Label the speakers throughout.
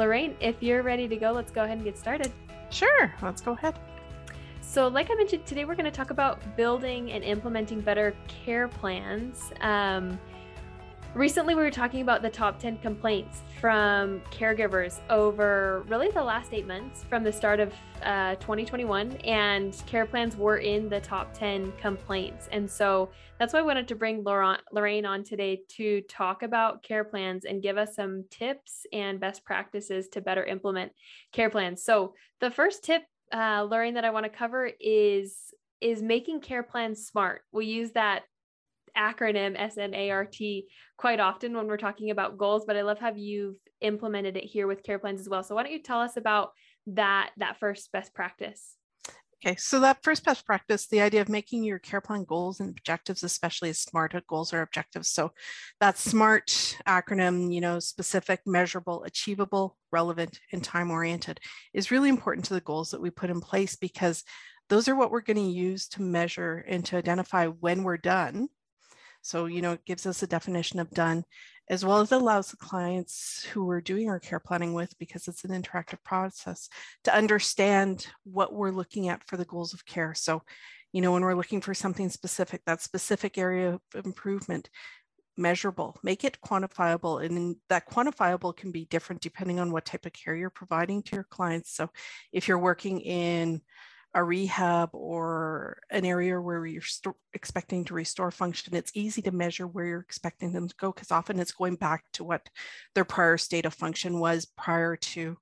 Speaker 1: Lorraine, if you're ready to go, let's go ahead and get started.
Speaker 2: Sure, let's go ahead.
Speaker 1: So, like I mentioned, today we're going to talk about building and implementing better care plans. Um, recently, we were talking about the top 10 complaints from caregivers over really the last eight months from the start of uh, 2021, and care plans were in the top 10 complaints. And so that's why I wanted to bring Lorraine on today to talk about care plans and give us some tips and best practices to better implement care plans. So, the first tip uh, learning that I want to cover is is making care plans smart. We use that acronym SMART quite often when we're talking about goals, but I love how you've implemented it here with care plans as well. So why don't you tell us about that that first best practice?
Speaker 2: Okay, so that first best practice, the idea of making your care plan goals and objectives, especially as SMART uh, goals or objectives. So that SMART acronym, you know, specific, measurable, achievable, relevant, and time oriented is really important to the goals that we put in place because those are what we're going to use to measure and to identify when we're done. So, you know, it gives us a definition of done as well as allows the clients who we're doing our care planning with, because it's an interactive process, to understand what we're looking at for the goals of care. So, you know, when we're looking for something specific, that specific area of improvement, measurable, make it quantifiable. And that quantifiable can be different depending on what type of care you're providing to your clients. So if you're working in a rehab or an area where you're st- expecting to restore function, it's easy to measure where you're expecting them to go because often it's going back to what their prior state of function was prior to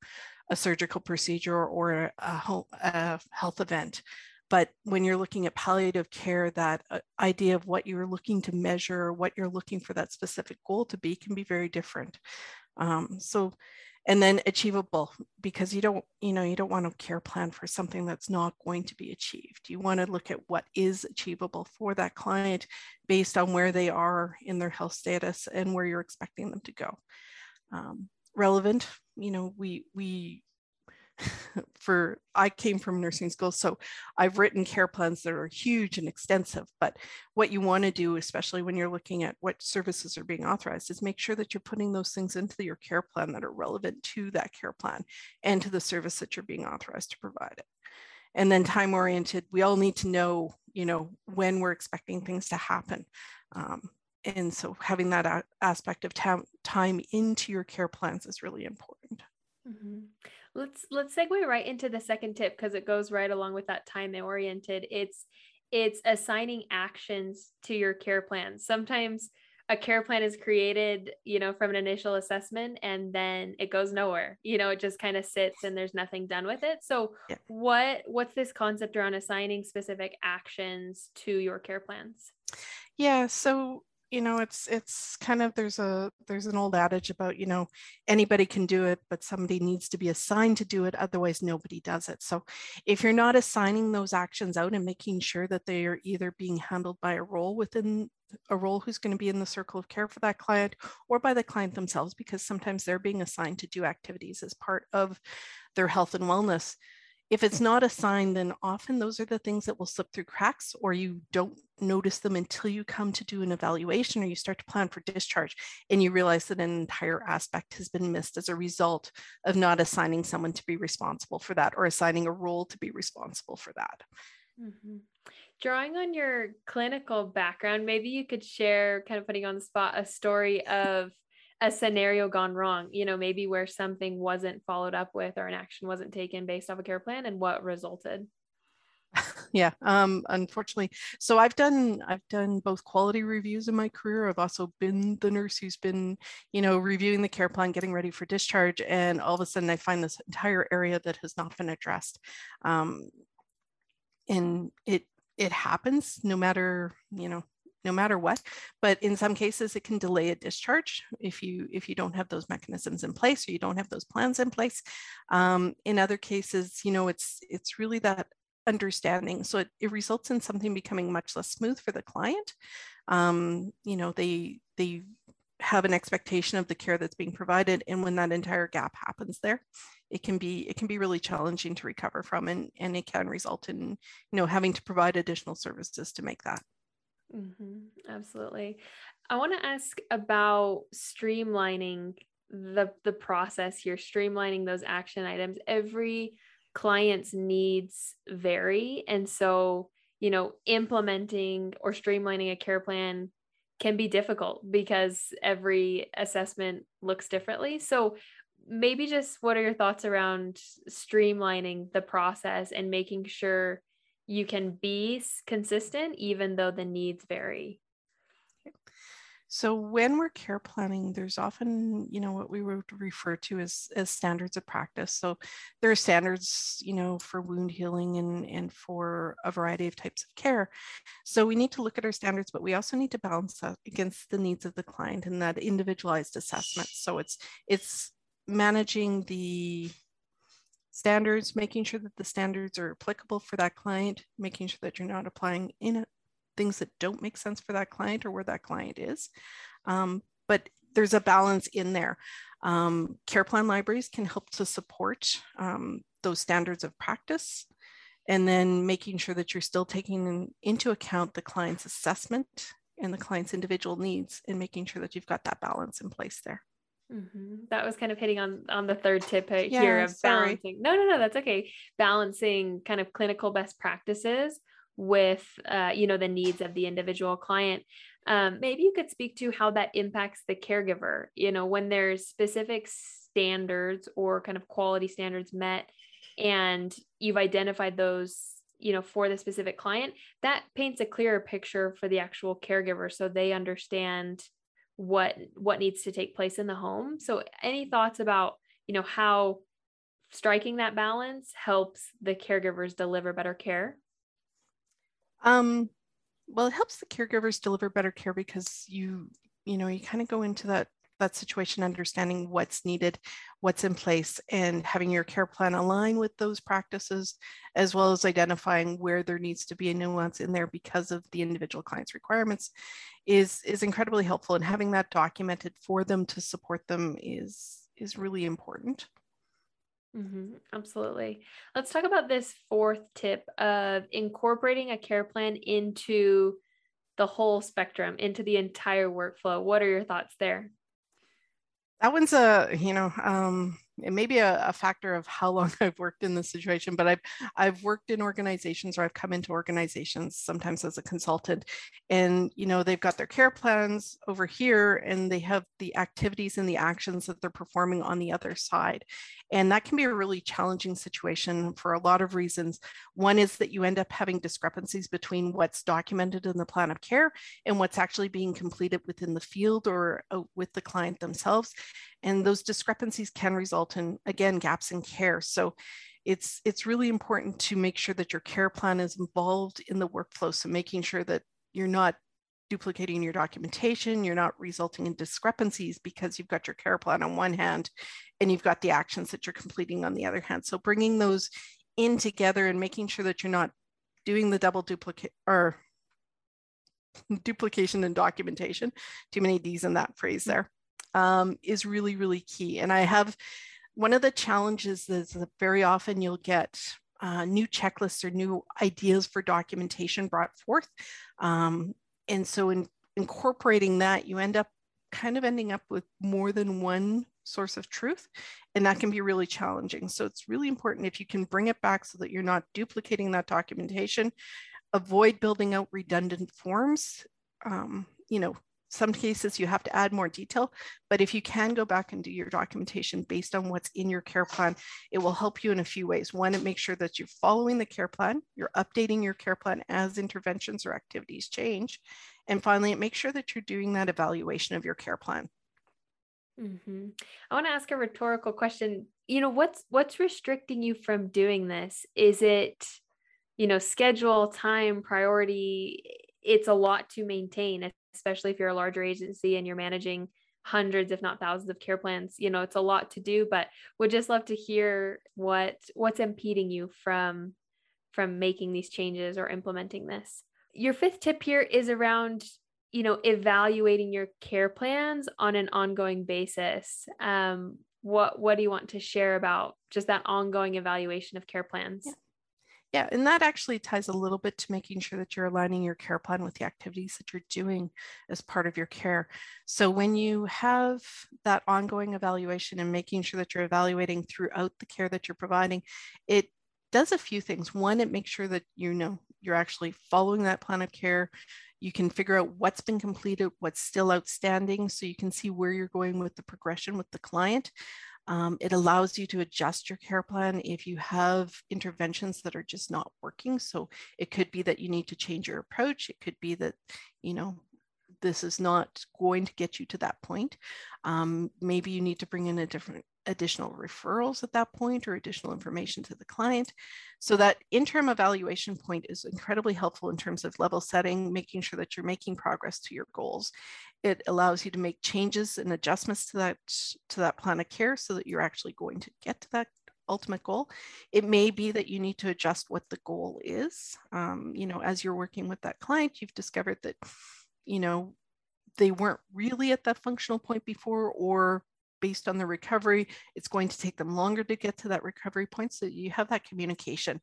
Speaker 2: a surgical procedure or a, a health event. But when you're looking at palliative care, that uh, idea of what you're looking to measure, what you're looking for that specific goal to be, can be very different. Um, so and then achievable because you don't you know you don't want to care plan for something that's not going to be achieved. You want to look at what is achievable for that client based on where they are in their health status and where you're expecting them to go. Um, relevant you know we we for I came from nursing school, so I've written care plans that are huge and extensive. But what you want to do, especially when you're looking at what services are being authorized, is make sure that you're putting those things into your care plan that are relevant to that care plan and to the service that you're being authorized to provide it. And then time oriented, we all need to know, you know, when we're expecting things to happen. Um, and so having that aspect of tam- time into your care plans is really important.
Speaker 1: Mm-hmm. Let's let's segue right into the second tip because it goes right along with that time oriented. It's it's assigning actions to your care plan. Sometimes a care plan is created, you know, from an initial assessment and then it goes nowhere. You know, it just kind of sits and there's nothing done with it. So yeah. what what's this concept around assigning specific actions to your care plans?
Speaker 2: Yeah, so you know it's it's kind of there's a there's an old adage about you know anybody can do it but somebody needs to be assigned to do it otherwise nobody does it. So if you're not assigning those actions out and making sure that they are either being handled by a role within a role who's going to be in the circle of care for that client or by the client themselves because sometimes they're being assigned to do activities as part of their health and wellness if it's not a sign, then often those are the things that will slip through cracks, or you don't notice them until you come to do an evaluation or you start to plan for discharge and you realize that an entire aspect has been missed as a result of not assigning someone to be responsible for that or assigning a role to be responsible for that.
Speaker 1: Mm-hmm. Drawing on your clinical background, maybe you could share, kind of putting on the spot, a story of a scenario gone wrong, you know, maybe where something wasn't followed up with or an action wasn't taken based off a care plan and what resulted?
Speaker 2: yeah um unfortunately so i've done i've done both quality reviews in my career i've also been the nurse who's been you know reviewing the care plan getting ready for discharge and all of a sudden i find this entire area that has not been addressed um and it it happens no matter you know no matter what but in some cases it can delay a discharge if you if you don't have those mechanisms in place or you don't have those plans in place. Um, in other cases you know it's it's really that understanding. So it, it results in something becoming much less smooth for the client. Um, you know they they have an expectation of the care that's being provided and when that entire gap happens there it can be it can be really challenging to recover from and, and it can result in you know having to provide additional services to make that
Speaker 1: Mm-hmm. Absolutely. I want to ask about streamlining the the process here streamlining those action items every client's needs vary and so you know implementing or streamlining a care plan can be difficult because every assessment looks differently so maybe just what are your thoughts around streamlining the process and making sure you can be consistent even though the needs vary
Speaker 2: so when we're care planning, there's often, you know, what we would refer to as, as standards of practice. So there are standards, you know, for wound healing and, and for a variety of types of care. So we need to look at our standards, but we also need to balance that against the needs of the client and that individualized assessment. So it's it's managing the standards, making sure that the standards are applicable for that client, making sure that you're not applying in things that don't make sense for that client or where that client is. Um, but there's a balance in there. Um, care plan libraries can help to support um, those standards of practice and then making sure that you're still taking into account the client's assessment and the client's individual needs and making sure that you've got that balance in place there.
Speaker 1: Mm-hmm. That was kind of hitting on on the third tip yeah, here of sorry. balancing. No, no, no, that's okay. Balancing kind of clinical best practices with uh, you know the needs of the individual client um, maybe you could speak to how that impacts the caregiver you know when there's specific standards or kind of quality standards met and you've identified those you know for the specific client that paints a clearer picture for the actual caregiver so they understand what what needs to take place in the home. So any thoughts about you know how striking that balance helps the caregivers deliver better care?
Speaker 2: Um, well, it helps the caregivers deliver better care because you, you know, you kind of go into that that situation understanding what's needed, what's in place, and having your care plan align with those practices, as well as identifying where there needs to be a nuance in there because of the individual client's requirements, is is incredibly helpful. And having that documented for them to support them is is really important.
Speaker 1: Mm-hmm, absolutely. Let's talk about this fourth tip of incorporating a care plan into the whole spectrum, into the entire workflow. What are your thoughts there?
Speaker 2: That one's a, you know, um, it may be a, a, factor of how long I've worked in this situation, but I've I've worked in organizations or I've come into organizations sometimes as a consultant, and you know they've got their care plans over here, and they have the activities and the actions that they're performing on the other side, and that can be a really challenging situation for a lot of reasons. One is that you end up having discrepancies between what's documented in the plan of care and what's actually being completed within the field or uh, with the client themselves, and those discrepancies can result in again gaps in care. So it's it's really important to make sure that your care plan is involved in the workflow. So making sure that you're not duplicating your documentation you're not resulting in discrepancies because you've got your care plan on one hand and you've got the actions that you're completing on the other hand so bringing those in together and making sure that you're not doing the double duplicate or duplication and documentation too many d's in that phrase there um, is really, really key. And I have one of the challenges is that very often you'll get uh, new checklists or new ideas for documentation brought forth. Um, and so in incorporating that, you end up kind of ending up with more than one source of truth. And that can be really challenging. So it's really important if you can bring it back so that you're not duplicating that documentation, avoid building out redundant forms. Um, you know, some cases you have to add more detail, but if you can go back and do your documentation based on what's in your care plan, it will help you in a few ways. One, it makes sure that you're following the care plan, you're updating your care plan as interventions or activities change. And finally, it makes sure that you're doing that evaluation of your care plan.
Speaker 1: Mm-hmm. I want to ask a rhetorical question. You know, what's what's restricting you from doing this? Is it, you know, schedule, time, priority? It's a lot to maintain, especially if you're a larger agency and you're managing hundreds if not thousands of care plans you know it's a lot to do but would just love to hear what what's impeding you from from making these changes or implementing this. Your fifth tip here is around you know evaluating your care plans on an ongoing basis. Um what what do you want to share about just that ongoing evaluation of care plans?
Speaker 2: Yeah. Yeah, and that actually ties a little bit to making sure that you're aligning your care plan with the activities that you're doing as part of your care. So when you have that ongoing evaluation and making sure that you're evaluating throughout the care that you're providing, it does a few things. One, it makes sure that you know you're actually following that plan of care. You can figure out what's been completed, what's still outstanding, so you can see where you're going with the progression with the client. Um, it allows you to adjust your care plan if you have interventions that are just not working. So it could be that you need to change your approach. It could be that, you know, this is not going to get you to that point. Um, maybe you need to bring in a different additional referrals at that point or additional information to the client. So that interim evaluation point is incredibly helpful in terms of level setting, making sure that you're making progress to your goals. It allows you to make changes and adjustments to that, to that plan of care so that you're actually going to get to that ultimate goal. It may be that you need to adjust what the goal is. Um, you know, as you're working with that client, you've discovered that, you know, they weren't really at that functional point before, or based on the recovery. It's going to take them longer to get to that recovery point. So you have that communication.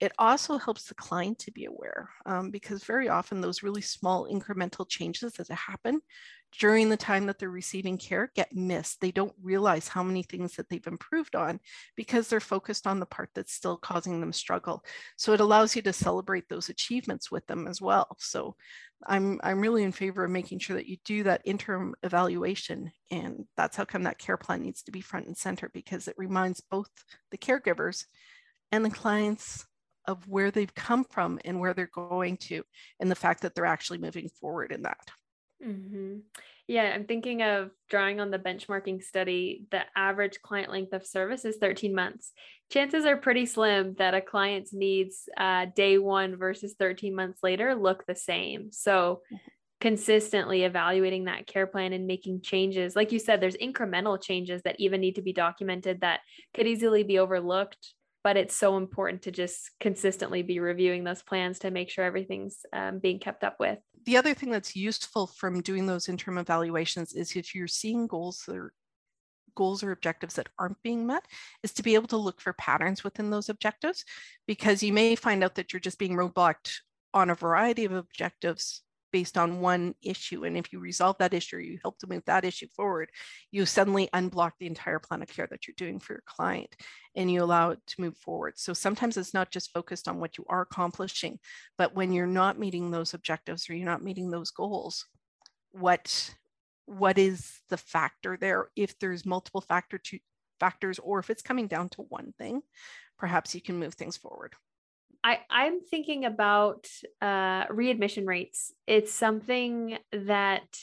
Speaker 2: It also helps the client to be aware um, because very often those really small incremental changes that happen during the time that they're receiving care get missed. They don't realize how many things that they've improved on because they're focused on the part that's still causing them struggle. So it allows you to celebrate those achievements with them as well. So I'm, I'm really in favor of making sure that you do that interim evaluation. And that's how come that care plan needs to be front and center because it reminds both the caregivers and the clients of where they've come from and where they're going to, and the fact that they're actually moving forward in that.
Speaker 1: Mm-hmm. Yeah, I'm thinking of drawing on the benchmarking study. The average client length of service is 13 months. Chances are pretty slim that a client's needs uh, day one versus 13 months later look the same. So, consistently evaluating that care plan and making changes. Like you said, there's incremental changes that even need to be documented that could easily be overlooked but it's so important to just consistently be reviewing those plans to make sure everything's um, being kept up with.
Speaker 2: The other thing that's useful from doing those interim evaluations is if you're seeing goals are goals or objectives that aren't being met is to be able to look for patterns within those objectives because you may find out that you're just being roadblocked on a variety of objectives based on one issue. And if you resolve that issue, you help to move that issue forward, you suddenly unblock the entire plan of care that you're doing for your client and you allow it to move forward. So sometimes it's not just focused on what you are accomplishing, but when you're not meeting those objectives or you're not meeting those goals, what what is the factor there if there's multiple factor to factors or if it's coming down to one thing perhaps you can move things forward
Speaker 1: I, I'm thinking about uh, readmission rates. It's something that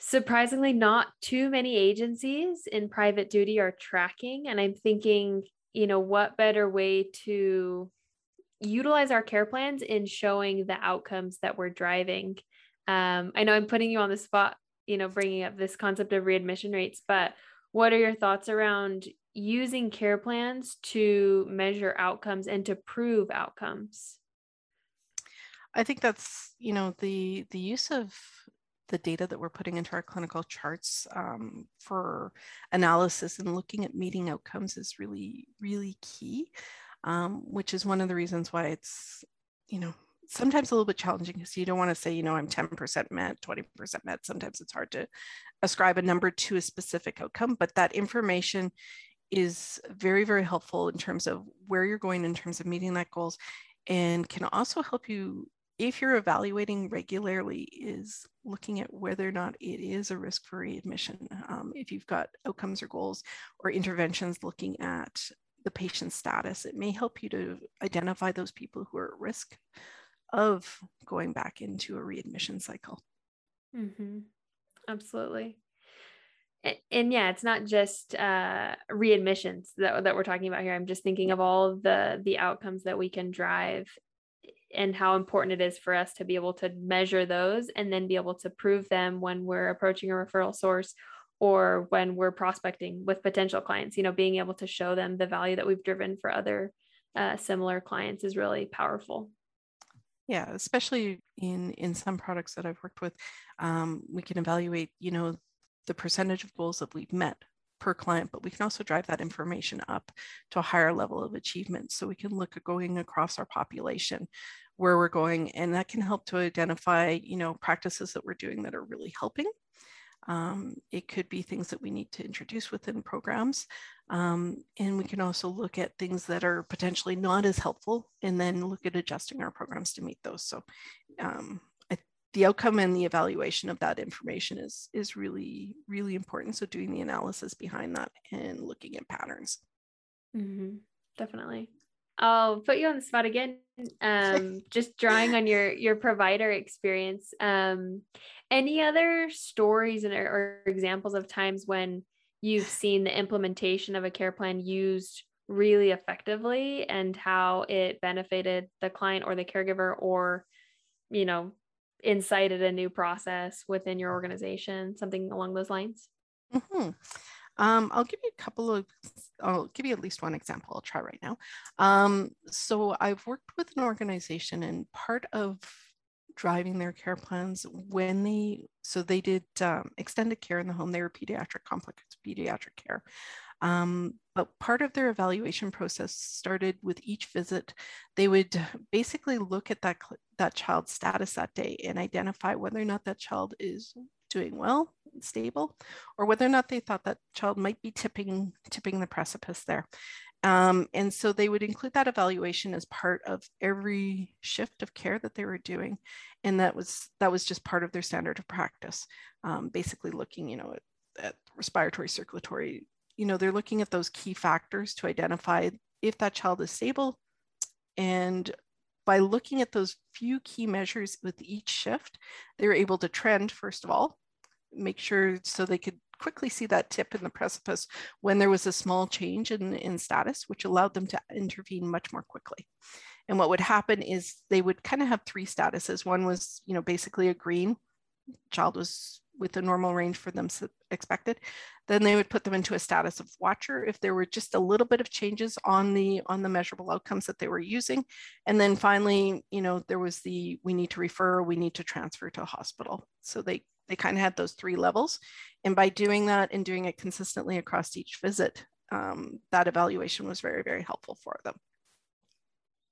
Speaker 1: surprisingly not too many agencies in private duty are tracking. And I'm thinking, you know, what better way to utilize our care plans in showing the outcomes that we're driving? Um, I know I'm putting you on the spot, you know, bringing up this concept of readmission rates, but what are your thoughts around using care plans to measure outcomes and to prove outcomes?
Speaker 2: I think that's you know the the use of the data that we're putting into our clinical charts um, for analysis and looking at meeting outcomes is really really key, um, which is one of the reasons why it's you know sometimes a little bit challenging because you don't want to say you know I'm 10% met, 20% met. Sometimes it's hard to ascribe a number to a specific outcome, but that information is very, very helpful in terms of where you're going in terms of meeting that goals and can also help you if you're evaluating regularly is looking at whether or not it is a risk for readmission. Um, if you've got outcomes or goals or interventions looking at the patient status, it may help you to identify those people who are at risk of going back into a readmission cycle.
Speaker 1: Mm-hmm. Absolutely and yeah it's not just uh readmissions that, that we're talking about here. I'm just thinking of all of the the outcomes that we can drive and how important it is for us to be able to measure those and then be able to prove them when we're approaching a referral source or when we're prospecting with potential clients. You know being able to show them the value that we've driven for other uh, similar clients is really powerful.
Speaker 2: Yeah especially in in some products that i've worked with um, we can evaluate you know the percentage of goals that we've met per client, but we can also drive that information up to a higher level of achievement. So we can look at going across our population where we're going, and that can help to identify, you know, practices that we're doing that are really helping. Um, it could be things that we need to introduce within programs. Um, and we can also look at things that are potentially not as helpful and then look at adjusting our programs to meet those. So um, the outcome and the evaluation of that information is is really really important. So doing the analysis behind that and looking at patterns.
Speaker 1: Mm-hmm. definitely. I'll put you on the spot again um, just drawing on your your provider experience. Um, any other stories and or, or examples of times when you've seen the implementation of a care plan used really effectively and how it benefited the client or the caregiver or you know incited a new process within your organization, something along those lines?
Speaker 2: Mm-hmm. Um, I'll give you a couple of, I'll give you at least one example. I'll try right now. Um, so I've worked with an organization and part of driving their care plans when they, so they did um, extended care in the home, they were pediatric, complex pediatric care. Um, but part of their evaluation process started with each visit. They would basically look at that, that child's status that day and identify whether or not that child is doing well, stable, or whether or not they thought that child might be tipping, tipping the precipice there. Um, and so they would include that evaluation as part of every shift of care that they were doing. And that was that was just part of their standard of practice, um, basically looking, you know, at, at respiratory, circulatory, you know, they're looking at those key factors to identify if that child is stable. And by looking at those few key measures with each shift, they were able to trend, first of all, make sure so they could quickly see that tip in the precipice when there was a small change in, in status, which allowed them to intervene much more quickly. And what would happen is they would kind of have three statuses. One was, you know, basically a green, child was with the normal range for them expected. Then they would put them into a status of watcher if there were just a little bit of changes on the on the measurable outcomes that they were using. And then finally, you know, there was the we need to refer, we need to transfer to a hospital. So they they kind of had those three levels. And by doing that and doing it consistently across each visit, um, that evaluation was very, very helpful for them.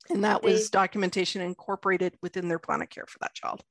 Speaker 2: And that was documentation incorporated within their plan of care for that child.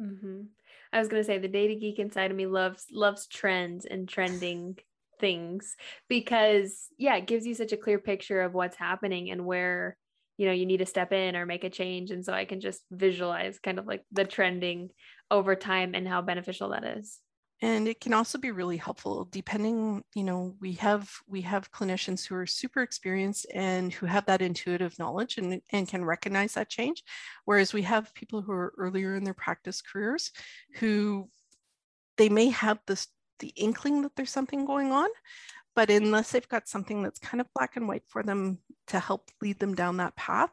Speaker 1: Mm-hmm. I was gonna say the data geek inside of me loves loves trends and trending things because yeah, it gives you such a clear picture of what's happening and where you know you need to step in or make a change. And so I can just visualize kind of like the trending over time and how beneficial that is
Speaker 2: and it can also be really helpful depending you know we have we have clinicians who are super experienced and who have that intuitive knowledge and, and can recognize that change whereas we have people who are earlier in their practice careers who they may have this the inkling that there's something going on but unless they've got something that's kind of black and white for them to help lead them down that path,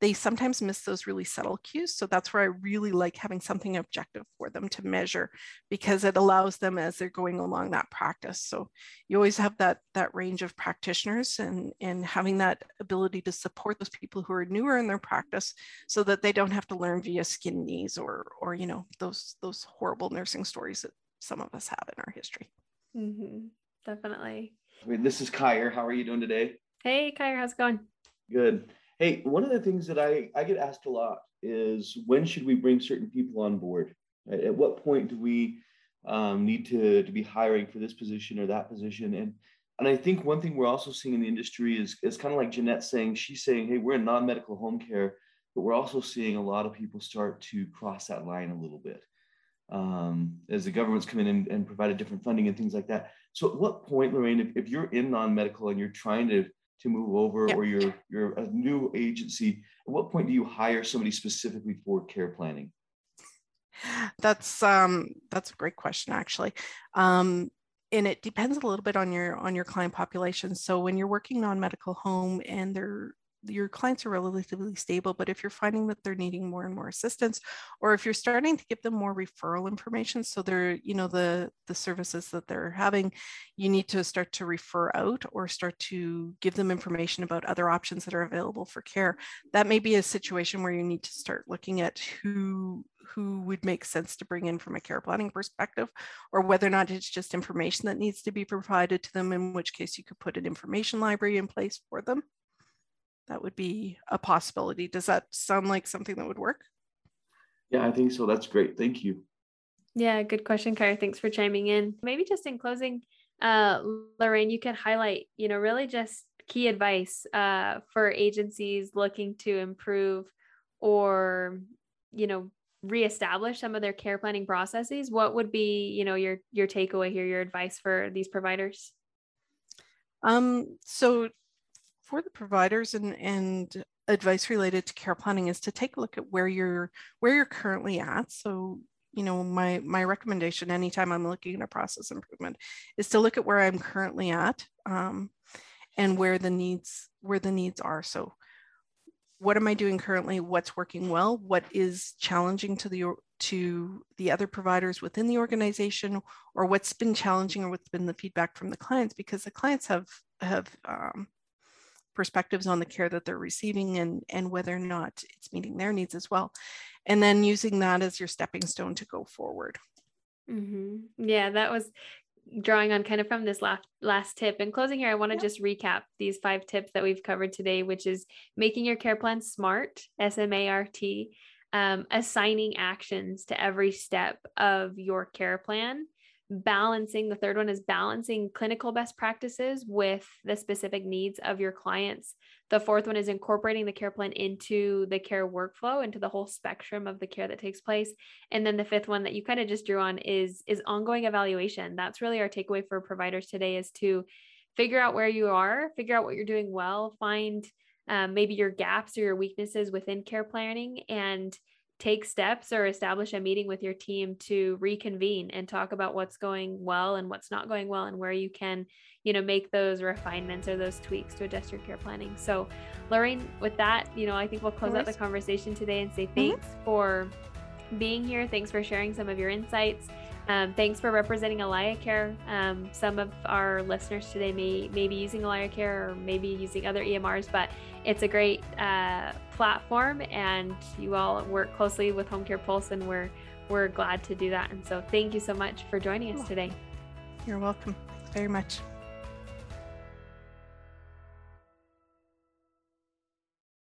Speaker 2: they sometimes miss those really subtle cues. So that's where I really like having something objective for them to measure because it allows them as they're going along that practice. So you always have that, that range of practitioners and, and having that ability to support those people who are newer in their practice so that they don't have to learn via skin knees or, or you know, those, those horrible nursing stories that some of us have in our history.
Speaker 1: Mm-hmm. Definitely.
Speaker 3: This is Kyer. How are you doing today?
Speaker 1: Hey, Kyer. How's it going?
Speaker 3: Good. Hey, one of the things that I, I get asked a lot is when should we bring certain people on board? At, at what point do we um, need to, to be hiring for this position or that position? And and I think one thing we're also seeing in the industry is, is kind of like Jeanette saying, she's saying, hey, we're in non-medical home care, but we're also seeing a lot of people start to cross that line a little bit um, as the government's come in and, and provided different funding and things like that. So at what point, Lorraine, if, if you're in non-medical and you're trying to to move over or you're you're a new agency, at what point do you hire somebody specifically for care planning?
Speaker 2: That's um that's a great question actually. Um, and it depends a little bit on your on your client population. So when you're working non-medical home and they're your clients are relatively stable, but if you're finding that they're needing more and more assistance, or if you're starting to give them more referral information, so they're, you know, the the services that they're having, you need to start to refer out or start to give them information about other options that are available for care. That may be a situation where you need to start looking at who who would make sense to bring in from a care planning perspective, or whether or not it's just information that needs to be provided to them, in which case you could put an information library in place for them. That would be a possibility. Does that sound like something that would work?
Speaker 3: Yeah, I think so. That's great. Thank you.
Speaker 1: Yeah, good question, Kara. Thanks for chiming in. Maybe just in closing, uh, Lorraine, you can highlight, you know, really just key advice uh, for agencies looking to improve or, you know, reestablish some of their care planning processes. What would be, you know, your your takeaway here, your advice for these providers?
Speaker 2: Um, so for the providers and and advice related to care planning is to take a look at where you're where you're currently at. So you know my my recommendation anytime i'm looking at a process improvement is to look at where i'm currently at um, and where the needs where the needs are. So what am i doing currently? What's working well? What is challenging to the to the other providers within the organization? Or what's been challenging or what's been the feedback from the clients? Because the clients have have um, perspectives on the care that they're receiving and and whether or not it's meeting their needs as well and then using that as your stepping stone to go forward.
Speaker 1: Mm-hmm. yeah that was drawing on kind of from this last last tip. In closing here i want to just recap these five tips that we've covered today which is making your care plan smart s-m-a-r-t um, assigning actions to every step of your care plan balancing the third one is balancing clinical best practices with the specific needs of your clients. The fourth one is incorporating the care plan into the care workflow into the whole spectrum of the care that takes place. And then the fifth one that you kind of just drew on is is ongoing evaluation. That's really our takeaway for providers today is to figure out where you are figure out what you're doing well find um, maybe your gaps or your weaknesses within care planning and take steps or establish a meeting with your team to reconvene and talk about what's going well and what's not going well and where you can you know make those refinements or those tweaks to adjust your care planning so lorraine with that you know i think we'll close out the conversation today and say mm-hmm. thanks mm-hmm. for being here thanks for sharing some of your insights um, thanks for representing AlayaCare. Um, some of our listeners today may, may be using AlayaCare or maybe using other EMRs, but it's a great uh, platform and you all work closely with Home Care Pulse and we're, we're glad to do that. And so thank you so much for joining us today.
Speaker 2: You're welcome. very much.